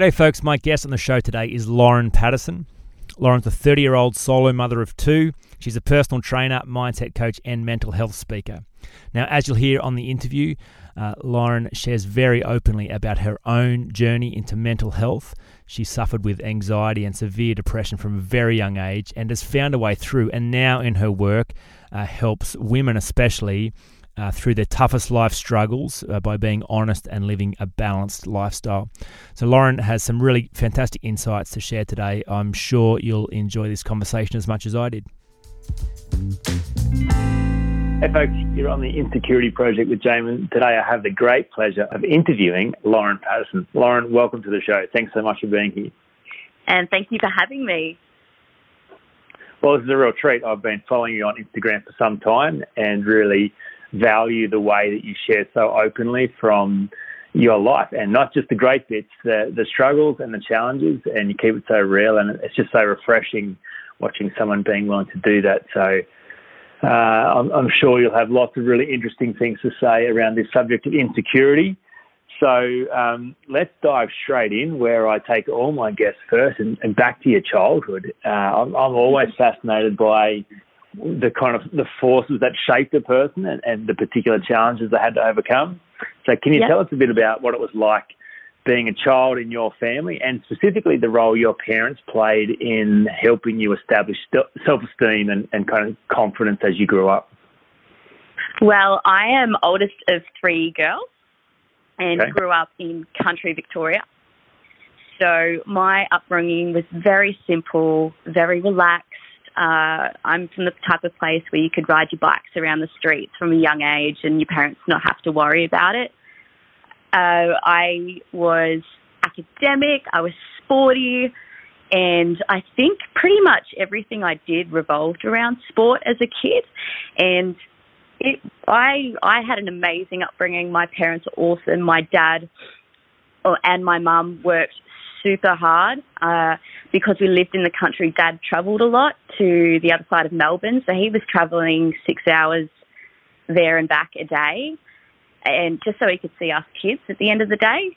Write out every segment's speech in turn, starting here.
G'day, folks. My guest on the show today is Lauren Patterson. Lauren's a 30 year old solo mother of two. She's a personal trainer, mindset coach, and mental health speaker. Now, as you'll hear on the interview, uh, Lauren shares very openly about her own journey into mental health. She suffered with anxiety and severe depression from a very young age and has found a way through, and now in her work, uh, helps women especially uh, through their toughest life struggles uh, by being honest and living a balanced lifestyle. So, Lauren has some really fantastic insights to share today. I'm sure you'll enjoy this conversation as much as I did. Hey folks, you're on the Insecurity Project with Jamin. Today I have the great pleasure of interviewing Lauren Patterson. Lauren, welcome to the show. Thanks so much for being here. And thank you for having me. Well, this is a real treat. I've been following you on Instagram for some time and really value the way that you share so openly from your life and not just the great bits, the, the struggles and the challenges, and you keep it so real. And it's just so refreshing watching someone being willing to do that. So uh, I'm, I'm, sure you'll have lots of really interesting things to say around this subject of insecurity. So um, let's dive straight in where I take all my guests first and, and back to your childhood. Uh, I'm, I'm always fascinated by the kind of the forces that shaped a person and, and the particular challenges they had to overcome. So, can you yep. tell us a bit about what it was like being a child in your family, and specifically the role your parents played in helping you establish self-esteem and, and kind of confidence as you grew up? Well, I am oldest of three girls, and okay. grew up in country Victoria. So my upbringing was very simple, very relaxed uh, I'm from the type of place where you could ride your bikes around the streets from a young age and your parents not have to worry about it. Uh, I was academic, I was sporty, and I think pretty much everything I did revolved around sport as a kid. And it, I, I had an amazing upbringing. My parents were awesome. My dad and my mum worked super hard uh, because we lived in the country. Dad travelled a lot to the other side of Melbourne, so he was travelling six hours there and back a day, and just so he could see us kids at the end of the day.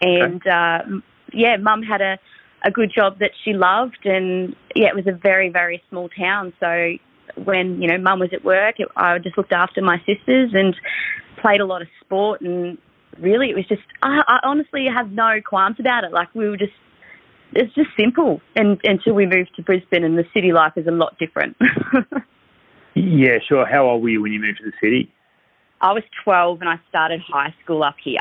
And okay. uh, yeah, Mum had a a good job that she loved, and yeah, it was a very very small town, so. When you know, Mum was at work, it, I just looked after my sisters and played a lot of sport and really, it was just, I, I honestly have no qualms about it. Like, we were just, it's just simple and, until we moved to Brisbane and the city life is a lot different. yeah, sure. How old were you when you moved to the city? I was 12 and I started high school up here.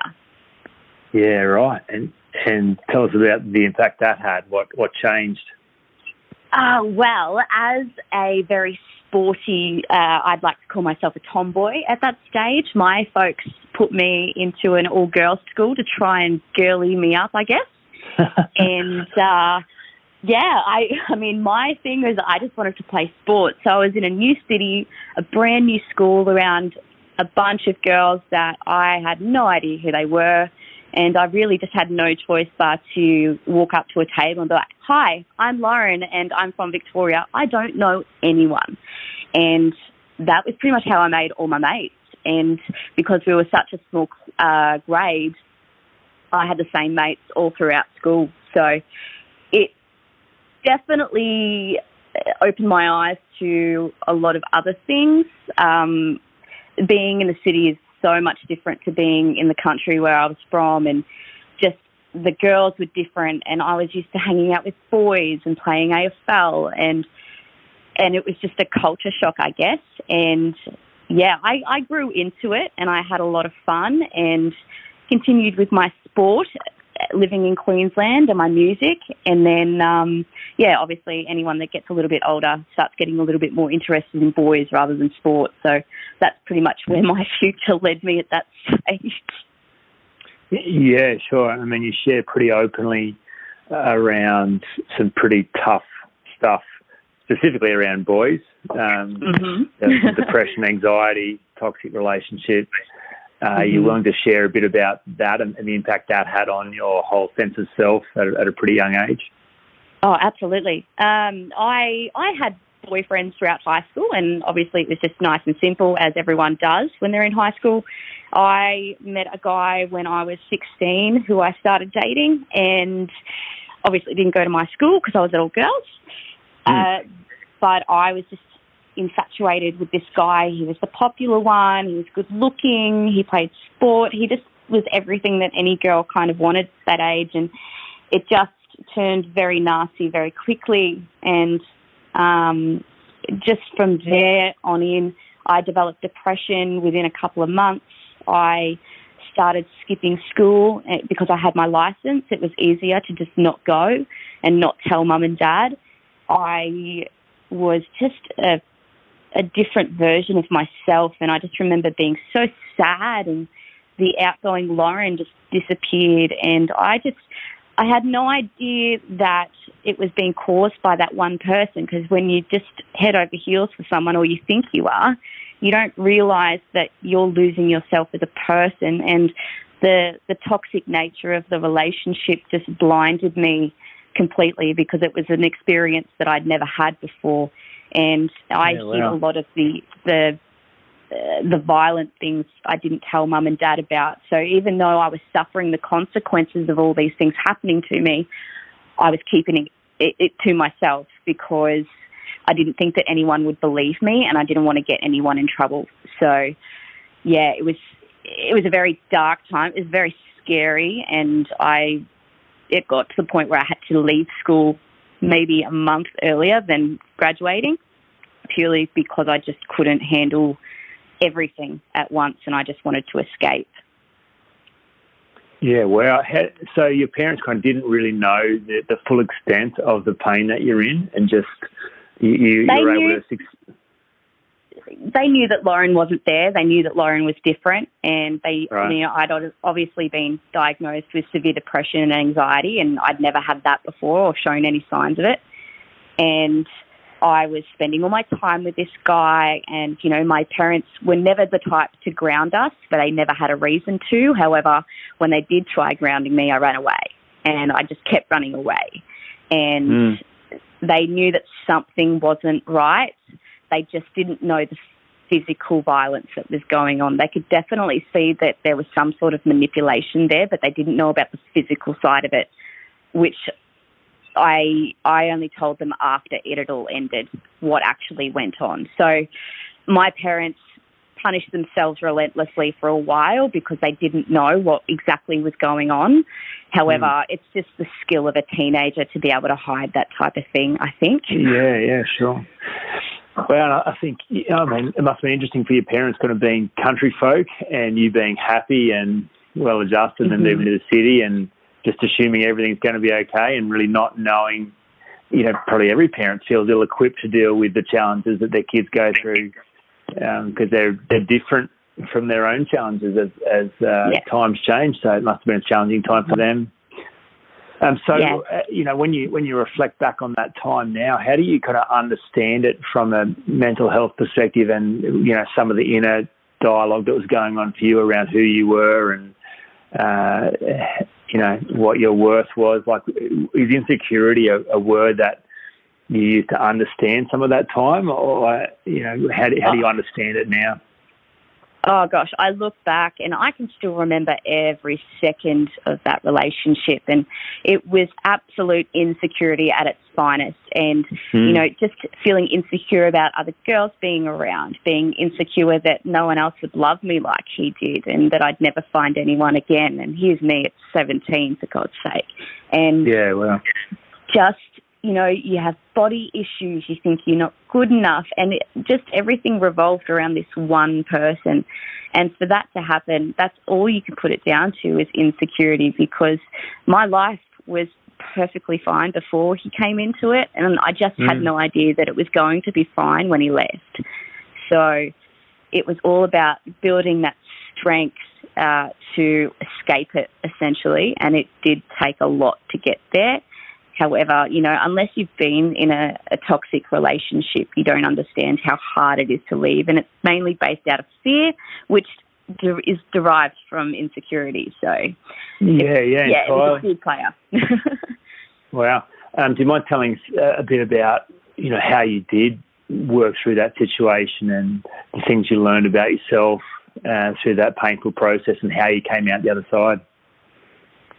Yeah, right. And and tell us about the impact that had. What what changed? Uh, well, as a very sporty, uh, I'd like to call myself a tomboy at that stage, my folks put me into an all girls school to try and girly me up, I guess. and uh, yeah, I I mean my thing was I just wanted to play sports. So I was in a new city, a brand new school around a bunch of girls that I had no idea who they were. And I really just had no choice but to walk up to a table and be like, Hi, I'm Lauren and I'm from Victoria. I don't know anyone. And that was pretty much how I made all my mates and because we were such a small uh, grade, I had the same mates all throughout school. So it definitely opened my eyes to a lot of other things. Um, being in the city is so much different to being in the country where I was from, and just the girls were different. And I was used to hanging out with boys and playing AFL, and and it was just a culture shock, I guess. And yeah, I, I grew into it and I had a lot of fun and continued with my sport living in Queensland and my music. And then, um, yeah, obviously anyone that gets a little bit older starts getting a little bit more interested in boys rather than sport. So that's pretty much where my future led me at that stage. Yeah, sure. I mean, you share pretty openly around some pretty tough stuff, specifically around boys, um, mm-hmm. depression, anxiety, toxic relationships. Uh, mm-hmm. Are you willing to share a bit about that and, and, the impact that had on your whole sense of self at, at a pretty young age? Oh, absolutely. Um, I I had boyfriends throughout high school, and obviously it was just nice and simple, as everyone does when they're in high school. I met a guy when I was 16 who I started dating, and obviously didn't go to my school because I was at all girls. Mm. Uh, but I was just infatuated with this guy. He was the popular one. He was good looking. He played sport. He just was everything that any girl kind of wanted at that age, and it just turned very nasty very quickly. And um, just from there on in, I developed depression within a couple of months. I started skipping school eh, because I had my license. It was easier to just not go and not tell mum and dad. I was just a, a different version of myself, and I just remember being so sad, and the outgoing Lauren just disappeared, and I just I had no idea that it was being caused by that one person because when you just head over heels for someone or you think you are, you don't realize that you're losing yourself as a person and the the toxic nature of the relationship just blinded me completely because it was an experience that I'd never had before and I yeah, wow. hid a lot of the the uh, the violent things I didn't tell mum and dad about. So even though I was suffering the consequences of all these things happening to me, I was keeping it, it, to myself because I didn't think that anyone would believe me and I didn't want to get anyone in trouble. So yeah, it was it was a very dark time. It was very scary and I it got to the point where I had to leave school maybe a month earlier than graduating purely because I just couldn't handle everything at once and I just wanted to escape. Yeah, well, so your parents kind of didn't really know the, the full extent of the pain that you're in, and just you, you, they were knew, able to. They knew that Lauren wasn't there. They knew that Lauren was different, and they, right. you know, I'd obviously been diagnosed with severe depression and anxiety, and I'd never had that before or shown any signs of it. And I was spending all my time with this guy, and you know, my parents were never the type to ground us, but they never had a reason to. However, when they did try grounding me, I ran away, and I just kept running away. And mm. they knew that something wasn't right. They just didn't know the physical violence that was going on. They could definitely see that there was some sort of manipulation there, but they didn't know about the physical side of it, which I I only told them after it had all ended what actually went on. So my parents punished themselves relentlessly for a while because they didn't know what exactly was going on. However, mm. it's just the skill of a teenager to be able to hide that type of thing, I think. Yeah, yeah, sure. Well, I think, I mean, it must have been interesting for your parents kind of being country folk and you being happy and well adjusted mm-hmm. and moving to the city and just assuming everything's going to be okay and really not knowing, you know, probably every parent feels ill equipped to deal with the challenges that their kids go through because um, they're they're different from their own challenges as as uh, yeah. times change. So it must have been a challenging time for them. Um, so yeah. uh, you know when you when you reflect back on that time now, how do you kind of understand it from a mental health perspective, and you know some of the inner dialogue that was going on for you around who you were and uh, you know, what your worth was. Like, is insecurity a, a word that you used to understand some of that time, or you know, how do, how do you understand it now? Oh gosh, I look back and I can still remember every second of that relationship, and it was absolute insecurity at its finest. And mm. you know, just feeling insecure about other girls being around, being insecure that no one else would love me like he did, and that I'd never find anyone again. And here's me at 17, for God's sake. And yeah, well, just you know, you have body issues, you think you're not good enough, and it, just everything revolved around this one person. And for that to happen, that's all you can put it down to is insecurity because my life was perfectly fine before he came into it, and I just mm. had no idea that it was going to be fine when he left. So it was all about building that strength uh, to escape it, essentially, and it did take a lot to get there However, you know, unless you've been in a, a toxic relationship, you don't understand how hard it is to leave. And it's mainly based out of fear, which de- is derived from insecurity. So, yeah, yeah, yeah, it was a good player. wow. Um, do you mind telling us uh, a bit about, you know, how you did work through that situation and the things you learned about yourself uh, through that painful process and how you came out the other side?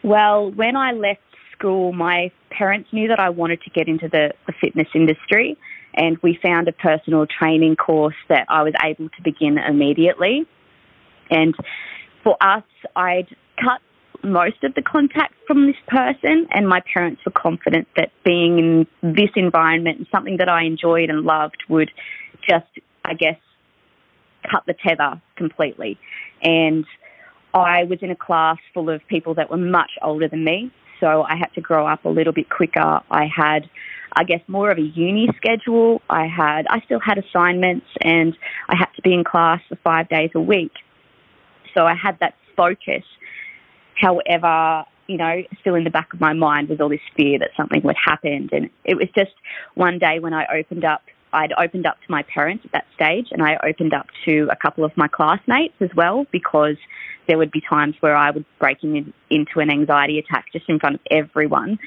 Well, when I left school, my parents knew that I wanted to get into the, the fitness industry, and we found a personal training course that I was able to begin immediately. And for us, I'd cut most of the contact from this person, and my parents were confident that being in this environment and something that I enjoyed and loved would just, I guess, cut the tether completely. And I was in a class full of people that were much older than me, so I had to grow up a little bit quicker. I had, I guess, more of a uni schedule. I had, I still had assignments, and I had to be in class for five days a week. So I had that focus. However, you know, still in the back of my mind was all this fear that something would happen. And it was just one day when I opened up I'd opened up to my parents at that stage and I opened up to a couple of my classmates as well because there would be times where I would break in, into an anxiety attack just in front of everyone.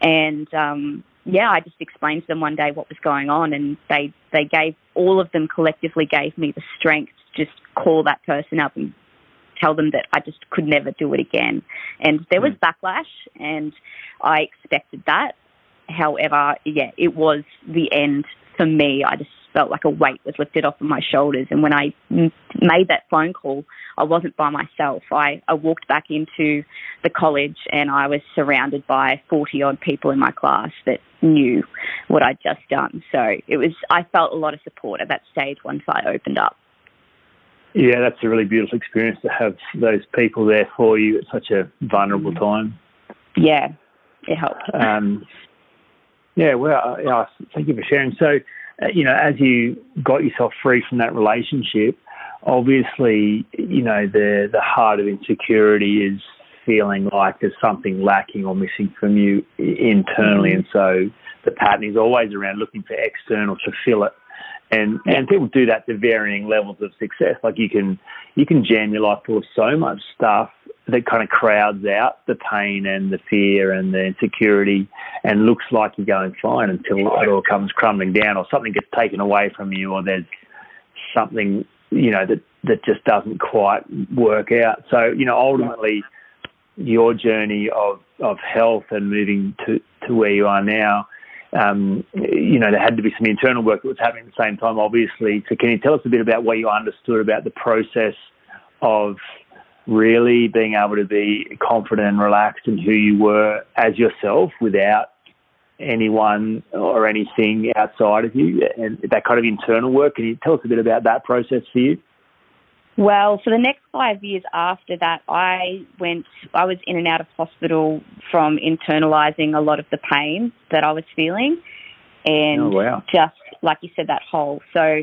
And um, yeah, I just explained to them one day what was going on and they, they gave, all of them collectively gave me the strength to just call that person up and tell them that I just could never do it again. And there was hmm. backlash and I expected that. However, yeah, it was the end for me, I just felt like a weight was lifted off of my shoulders. And when I made that phone call, I wasn't by myself. I, I walked back into the college and I was surrounded by 40 odd people in my class that knew what I'd just done. So it was, I felt a lot of support at that stage once I opened up. Yeah, that's a really beautiful experience to have those people there for you at such a vulnerable mm. time. Yeah, it helped. Um, yeah, well, yeah, thank you for sharing. So, uh, you know, as you got yourself free from that relationship, obviously, you know, the the heart of insecurity is feeling like there's something lacking or missing from you internally, mm-hmm. and so the pattern is always around looking for external to fill it. And and people do that to varying levels of success. Like you can you can jam your life full of so much stuff that kind of crowds out the pain and the fear and the insecurity and looks like you're going fine until it all comes crumbling down or something gets taken away from you or there's something, you know, that, that just doesn't quite work out. So, you know, ultimately your journey of, of health and moving to, to where you are now, um, you know, there had to be some internal work that was happening at the same time, obviously. So can you tell us a bit about what you understood about the process of really being able to be confident and relaxed in who you were as yourself without anyone or anything outside of you and that kind of internal work. Can you tell us a bit about that process for you? Well, for the next five years after that, I went, I was in and out of hospital from internalizing a lot of the pain that I was feeling. And oh, wow. just, like you said, that hole. So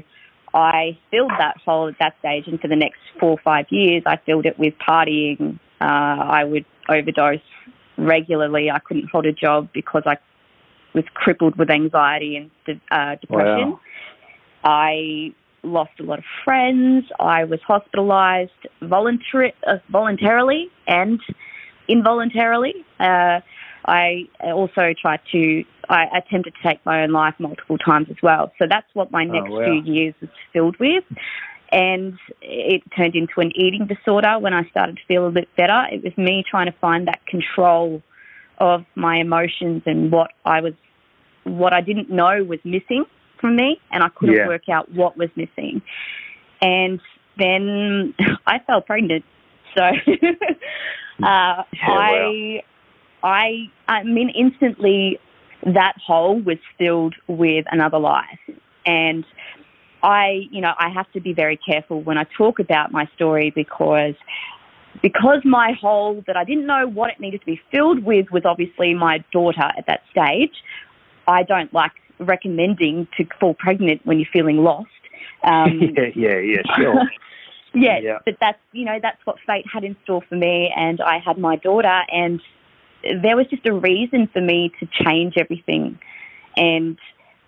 I filled that hole at that stage, and for the next four or five years, I filled it with partying. Uh, I would overdose regularly. I couldn't hold a job because I was crippled with anxiety and de- uh, depression. Wow. I lost a lot of friends. I was hospitalized voluntary, uh, voluntarily and involuntarily. Uh, I also tried to, I attempted to take my own life multiple times as well. So that's what my oh, next oh, wow. few years was filled with. And it turned into an eating disorder when I started to feel a bit better. It was me trying to find that control of my emotions and what I was, what I didn't know was missing from me, and I couldn't yeah. work out what was missing. And then I fell pregnant. So uh, yeah, I I, I mean, instantly that hole was filled with another life. And I, you know, I have to be very careful when I talk about my story because because my hole that I didn't know what it needed to be filled with was obviously my daughter at that stage. I don't like recommending to fall pregnant when you're feeling lost. Um, yeah, yeah, yeah, sure. yeah, yeah, but that's you know that's what fate had in store for me, and I had my daughter, and there was just a reason for me to change everything and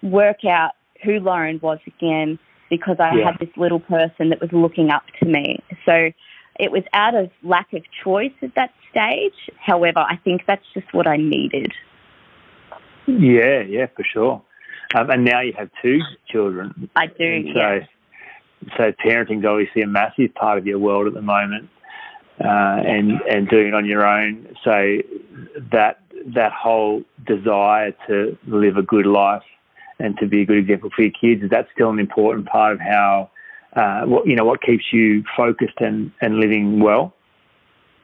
work out who Lauren was again because I yeah. had this little person that was looking up to me. So it was out of lack of choice at that stage. However, I think that's just what I needed. Yeah, yeah, for sure. Um, and now you have two children. I do. so, yeah. so parenting's obviously a massive part of your world at the moment, uh, and and doing it on your own. So that that whole desire to live a good life and to be a good example for your kids is that still an important part of how uh, what you know what keeps you focused and and living well.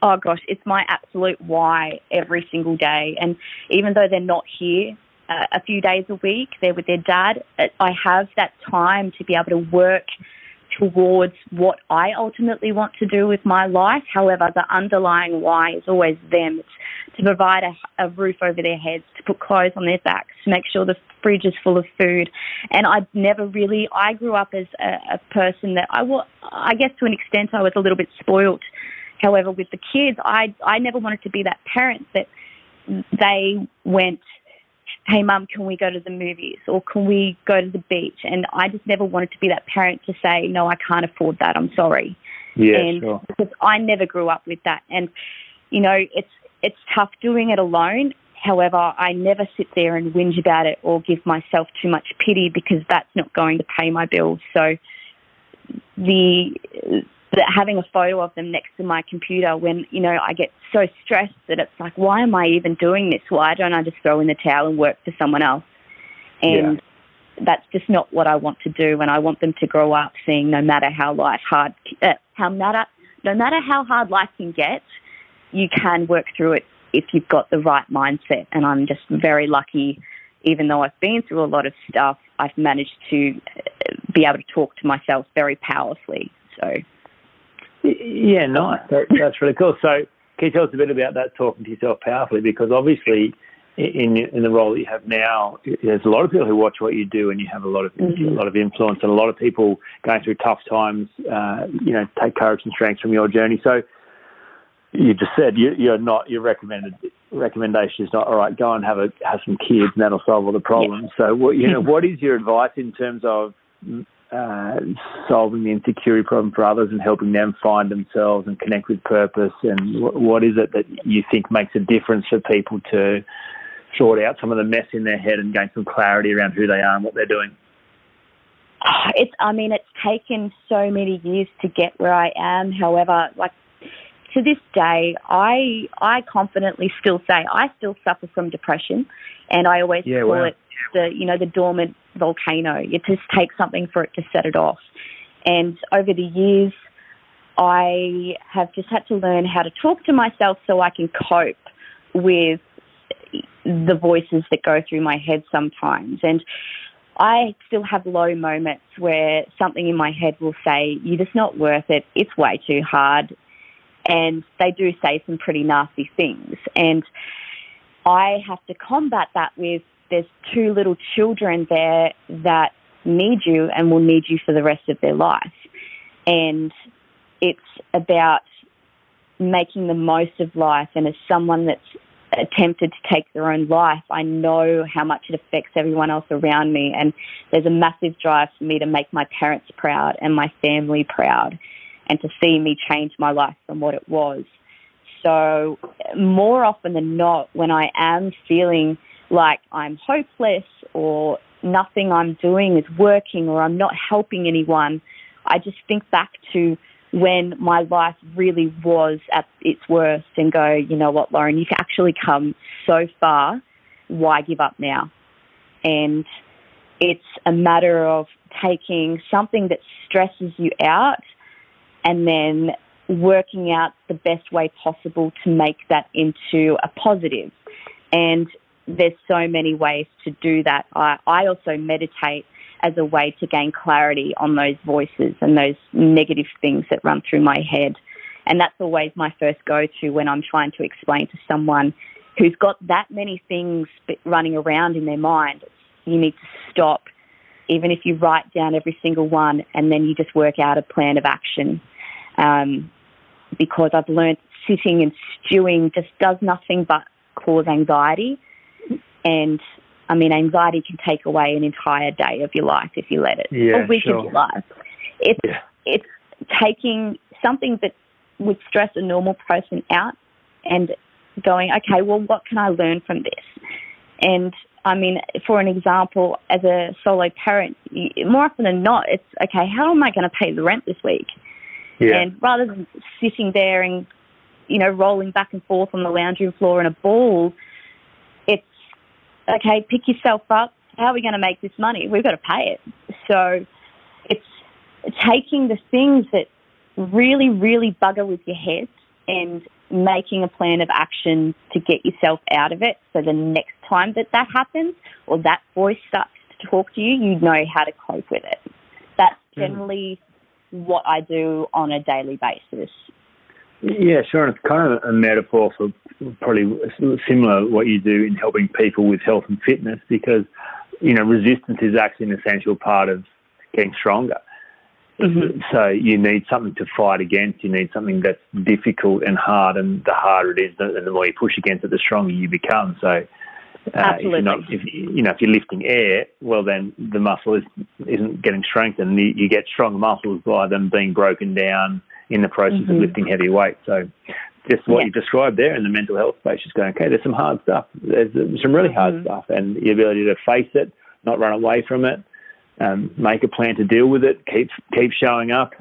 Oh gosh, it's my absolute why every single day. And even though they're not here uh, a few days a week, they're with their dad, I have that time to be able to work towards what I ultimately want to do with my life. However, the underlying why is always them. It's to provide a, a roof over their heads, to put clothes on their backs, to make sure the fridge is full of food. And I never really, I grew up as a, a person that I was, I guess to an extent I was a little bit spoilt. However, with the kids, I, I never wanted to be that parent that they went hey, mum, can we go to the movies or can we go to the beach? And I just never wanted to be that parent to say, no, I can't afford that. I'm sorry. Yeah, and sure. because I never grew up with that. And, you know, it's, it's tough doing it alone. However, I never sit there and whinge about it or give myself too much pity because that's not going to pay my bills. So the that having a photo of them next to my computer when, you know, I get so stressed that it's like, why am I even doing this? Why don't I just throw in the towel and work for someone else? And yeah. that's just not what I want to do. And I want them to grow up seeing no matter how life hard, uh, how matter, no matter how hard life can get, you can work through it if you've got the right mindset. And I'm just very lucky, even though I've been through a lot of stuff, I've managed to uh, be able to talk to myself very powerfully. So yeah, nice. That, that's really cool. So, can you tell us a bit about that talking to yourself powerfully? Because obviously, in in the role that you have now, there's a lot of people who watch what you do, and you have a lot of mm-hmm. a lot of influence, and a lot of people going through tough times. Uh, you know, take courage and strength from your journey. So, you just said you, are not your recommended recommendation is not all right. Go and have a have some kids, and that'll solve all the problems. So, what you know, what is your advice in terms of uh, solving the insecurity problem for others and helping them find themselves and connect with purpose? And w- what is it that you think makes a difference for people to sort out some of the mess in their head and gain some clarity around who they are and what they're doing? It's, I mean, it's taken so many years to get where I am. However, like to this day, I I confidently still say I still suffer from depression, and I always yeah, call wow. it the you know the dormant volcano. It just takes something for it to set it off. And over the years, I have just had to learn how to talk to myself so I can cope with the voices that go through my head sometimes. And I still have low moments where something in my head will say, You're just not worth it. It's way too hard. And they do say some pretty nasty things. And I have to combat that with there's two little children there that need you and will need you for the rest of their life. And it's about making the most of life. And as someone that's attempted to take their own life, I know how much it affects everyone else around me. And there's a massive drive for me to make my parents proud and my family proud and to see me change my life from what it was. So, more often than not, when I am feeling like I'm hopeless or nothing I'm doing is working or I'm not helping anyone, I just think back to when my life really was at its worst and go, you know what, Lauren, you've actually come so far. Why give up now? And it's a matter of taking something that stresses you out and then working out the best way possible to make that into a positive. And there's so many ways to do that. I, I also meditate as a way to gain clarity on those voices and those negative things that run through my head. And that's always my first go to when I'm trying to explain to someone who's got that many things running around in their mind. You need to stop, even if you write down every single one and then you just work out a plan of action. Um, because I've learned sitting and stewing just does nothing but cause anxiety. And I mean, anxiety can take away an entire day of your life if you let it, yeah, or week sure. of your life. It's Yeah. it's taking something that would stress a normal person out and going, okay, well, what can I learn from this? And I mean, for an example, as a solo parent, more often than not, it's okay. How am I going to pay the rent this week? Yeah. And rather than sitting there and, you know, rolling back and forth on the lounge room floor in a ball, okay, pick yourself up. How are we going to make this money? We've got to pay it. So it's taking the things that really, really bugger with your head and making a plan of action to get yourself out of it. So the next time that that happens or that voice starts to talk to you, you know how to cope with it. That's hmm. generally what I do on a daily basis. Yeah, sure. And it's kind of a metaphor for probably similar what you do in helping people with health and fitness because, you know, resistance is actually an essential part of getting stronger. Mm-hmm. So you need something to fight against. You need something that's difficult and hard, and the harder it is, the, the more you push against it, the stronger you become. So, uh, if you're not, if you know, if you're lifting air, well, then the muscle is, isn't getting strengthened. You, you get stronger muscles by them being broken down in the process Mhm. of lifting heavy weight. So, just what Yeah. you described there in the mental health space, just going, okay, there's some hard stuff. There's some really hard Mhm. stuff, and the ability to face it, not run away from it, um, make a plan to deal with it, keep keep showing up,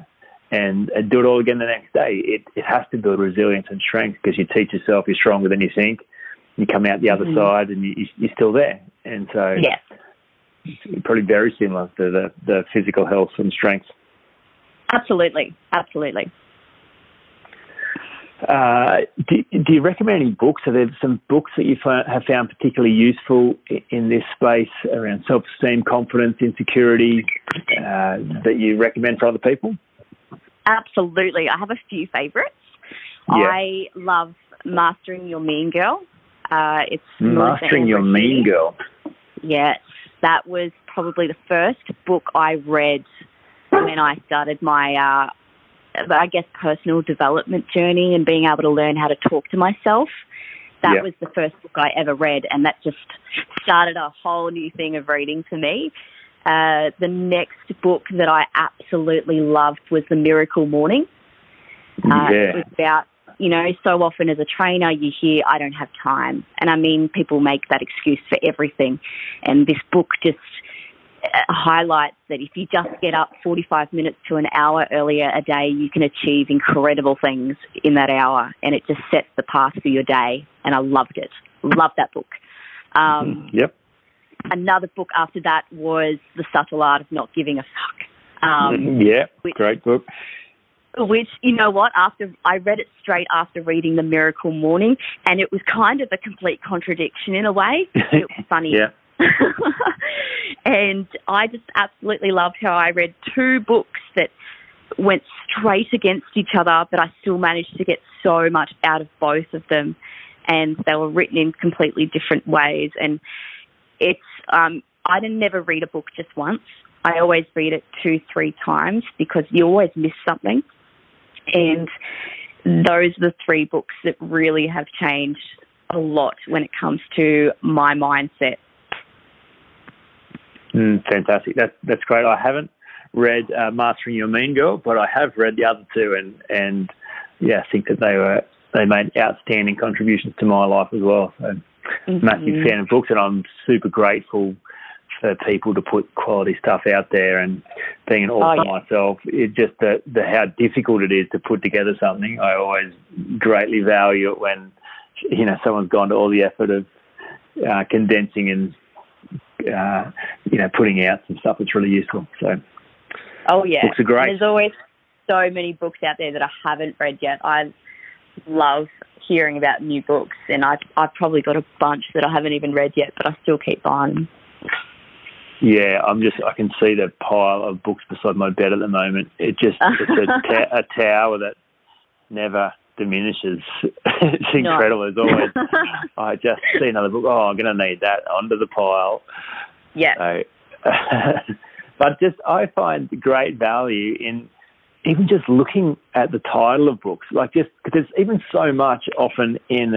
and, and do it all again the next day. It, it has to build resilience and strength because you teach yourself you're stronger than you think. You come out the other Mhm. side and you, you're still there. And so Yes. it's probably very similar to the, the physical health and strength. Absolutely. Absolutely. Uh, do, do you recommend any books? Are there some books that you fi- have found particularly useful in this space around self-esteem, confidence, insecurity uh, that you recommend for other people? Absolutely. I have a few favorites. Yeah. I love Mastering Your Mean Girl. Uh, it's Mastering Your. Mean Girl. Yes, that was probably the first book I read when I started my, uh, I guess, personal development journey and being able to learn how to talk to myself. That Yeah. was the first book I ever read, and that just started a whole new thing of reading for me. Uh, the next book that I absolutely loved was The Miracle Morning. Uh, It was about, you know, so often as a trainer you hear, I don't have time. And I mean, people make that excuse for everything. And this book just highlights that if you just get up 45 minutes to an hour earlier a day, you can achieve incredible things in that hour. And it just sets the path for your day. And I loved it. Loved that book. Um, Yep. another book after that was The Subtle Art of Not Giving a Fuck. Um, yeah. which- Great book. which you know what after i read it straight after reading the miracle morning and it was kind of a complete contradiction in a way it was funny Yeah. and i just absolutely loved how i read two books that went straight against each other but i still managed to get so much out of both of them and they were written in completely different ways and it's um i never read a book just once I always read it two, three times because you always miss something. And those are the three books that really have changed a lot when it comes to my mindset. Mm, fantastic. That's that's great. I haven't read uh, Mastering Your Mean Girl, but I have read the other two, and and yeah, I think that they were they made outstanding contributions to my life as well. So massive Mhm. fan of books, and I'm super grateful for people to put quality stuff out there. And being an author Oh, yeah. myself, it just the, the how difficult it is to put together something. I always greatly value it when you know someone's gone to all the effort of uh, condensing and uh, you know putting out some stuff that's really useful. So Oh, yeah. books are great. There's always so many books out there that I haven't read yet. I love hearing about new books, and I've, I've probably got a bunch that I haven't even read yet, but I still keep buying them. Yeah, I'm just I can see the pile of books beside my bed at the moment. It just it's a, ta- a tower that never diminishes. it's incredible. It's always I just see another book. Oh, I'm going to need that onto the pile. yeah. So, but just I find great value in even just looking at the title of books. Like just because there's even so much often in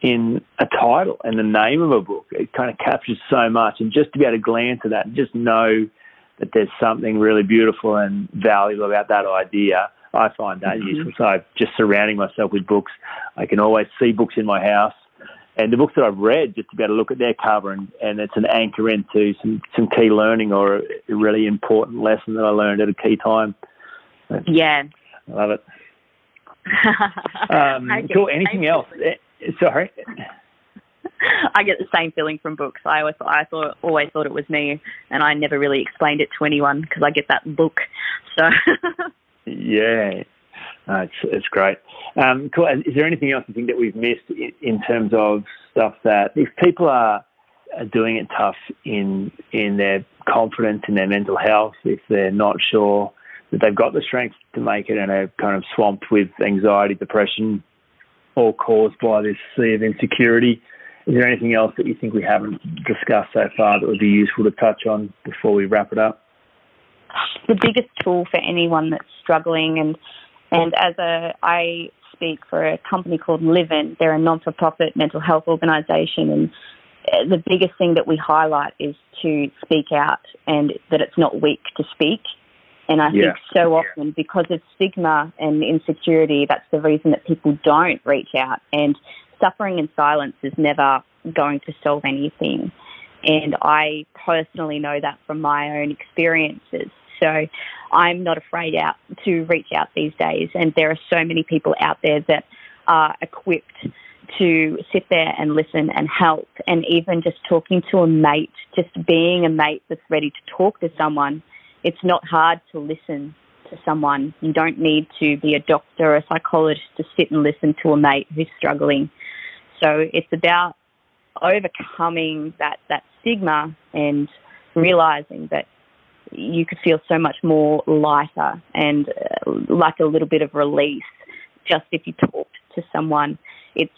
in a title and the name of a book. It kind of captures so much, and just to be able to glance at that and just know that there's something really beautiful and valuable about that idea. I find that mm-hmm. useful. So just surrounding myself with books. I can always see books in my house. And the books that I've read, just to be able to look at their cover and, and it's an anchor into some, some key learning or a really important lesson that I learned at a key time. Yeah. I love it. um, cool. Anything else? Eh, sorry. I get the same feeling from books. I always, I thought, always thought it was me, and I never really explained it to anyone because I get that look. So. yeah, it's it's great. Um, cool. Is there anything else you think that we've missed in, in terms of stuff that if people are, are doing it tough in in their confidence in their mental health, if they're not sure that they've got the strength to make it and are kind of swamped with anxiety, depression, all caused by this sea of insecurity. Is there anything else that you think we haven't discussed so far that would be useful to touch on before we wrap it up? The biggest tool for anyone that's struggling, and and as a I speak for a company called Livin. They're a non-for-profit mental health organisation, and uh, the biggest thing that we highlight is to speak out, and that it's not weak to speak. And I yeah. think so often because of stigma and insecurity, that's the reason that people don't reach out. And suffering in silence is never going to solve anything. And I personally know that from my own experiences. So I'm not afraid out to reach out these days. And there are so many people out there that are equipped to sit there and listen and help. And even just talking to a mate, just being a mate that's ready to talk to someone, it's not hard to listen to someone. You don't need to be a doctor or a psychologist to sit and listen to a mate who's struggling. So it's about overcoming that, that stigma and realizing that you could feel so much more lighter and uh, like a little bit of release just if you talked to someone. It's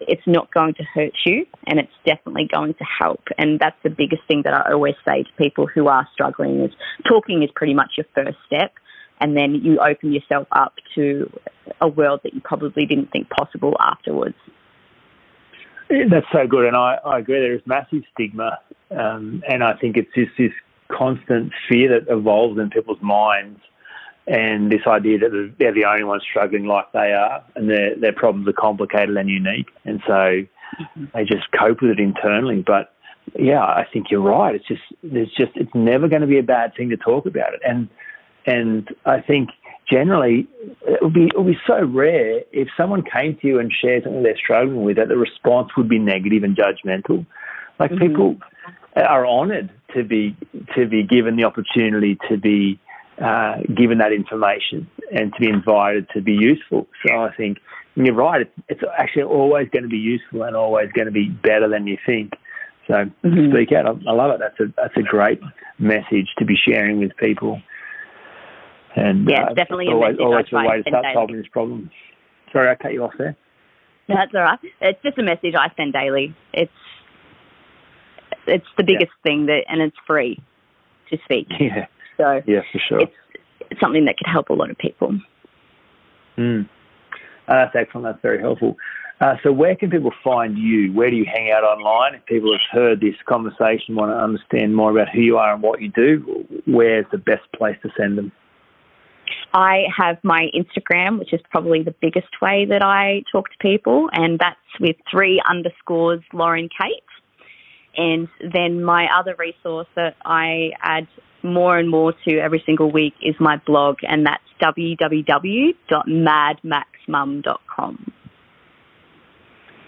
it's not going to hurt you and it's definitely going to help. And that's the biggest thing that I always say to people who are struggling is talking is pretty much your first step. And then you open yourself up to a world that you probably didn't think possible afterwards. That's so good, and I, I agree. There is massive stigma, um, and I think it's just this constant fear that evolves in people's minds, and this idea that they're the only ones struggling like they are, and their their problems are complicated and unique, and so mm-hmm. they just cope with it internally. But yeah, I think you're right. It's just there's just it's never going to be a bad thing to talk about it, and and I think generally it would be it would be so rare if someone came to you and shared something they're struggling with that the response would be negative and judgmental. Like mm-hmm. people are honoured to be to be given the opportunity to be uh, given that information and to be invited to be useful. So I think you're right. It's, it's actually always going to be useful and always going to be better than you think. So mm-hmm. speak out. I, I love it. That's a that's a great message to be sharing with people. And yeah, uh, definitely always, always a way to start solving this problem. Sorry, I cut you off there. No, that's all right. It's just a message I send daily. It's it's the biggest yeah. thing that, and it's free to speak. Yeah. So yeah, for sure. It's, it's something that could help a lot of people. Mm. Uh, that's excellent. That's very helpful. Uh, so, where can people find you? Where do you hang out online? If people have heard this conversation, want to understand more about who you are and what you do, where's the best place to send them? I have my Instagram, which is probably the biggest way that I talk to people, and that's with three underscores Lauren Kate. And then my other resource that I add more and more to every single week is my blog, and that's www.madmaxmum.com.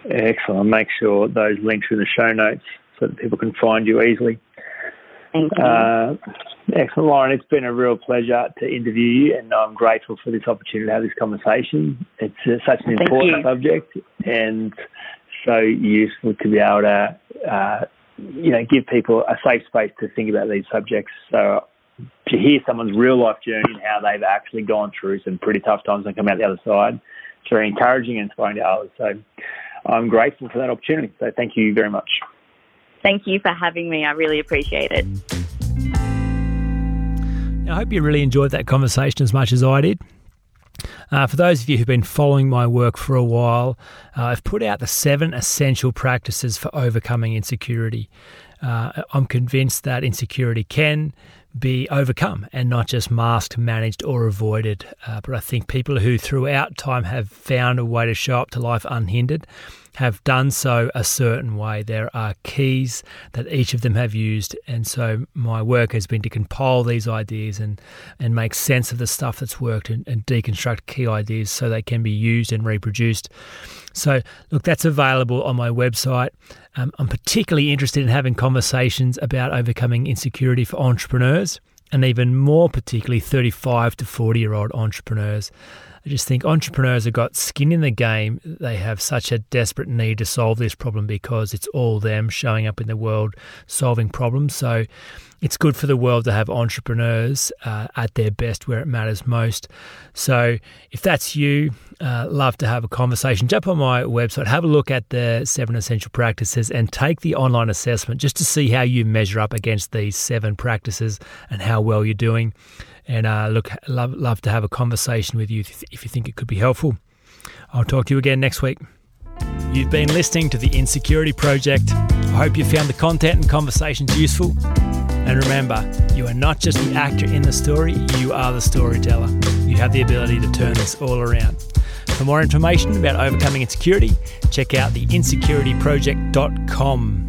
Excellent. I'll make sure those links are in the show notes so that people can find you easily. Thank you. Uh, excellent, Lauren. It's been a real pleasure to interview you, and I'm grateful for this opportunity to have this conversation. It's uh, such an Thank important you. subject and so useful to be able to, uh, you know, give people a safe space to think about these subjects. So to hear someone's real life journey and how they've actually gone through some pretty tough times and come out the other side, it's very encouraging and inspiring to others. So I'm grateful for that opportunity. So thank you very much. Thank you for having me. I really appreciate it. I hope you really enjoyed that conversation as much as I did. Uh, for those of you who've been following my work for a while, uh, I've put out the seven essential practices for overcoming insecurity. Uh, I'm convinced that insecurity can be overcome and not just masked, managed, or avoided. Uh, but I think people who throughout time have found a way to show up to life unhindered have done so a certain way. There are keys that each of them have used, and so my work has been to compile these ideas and, and make sense of the stuff that's worked and, and deconstruct key ideas so they can be used and reproduced. So, look, that's available on my website. Um, I'm particularly interested in having conversations about overcoming insecurity for entrepreneurs and even more particularly 35 to 40 year old entrepreneurs. I just think entrepreneurs have got skin in the game. They have such a desperate need to solve this problem because it's all them showing up in the world solving problems. So it's good for the world to have entrepreneurs uh, at their best where it matters most. So if that's you, uh, love to have a conversation. Jump on my website, have a look at the seven essential practices, and take the online assessment just to see how you measure up against these seven practices and how well you're doing. And uh, look, love, love to have a conversation with you if you think it could be helpful. I'll talk to you again next week. You've been listening to the Insecurity Project. I hope you found the content and conversations useful. And remember, you are not just the actor in the story, you are the storyteller. You have the ability to turn this all around. For more information about overcoming insecurity, check out the insecurityproject.com.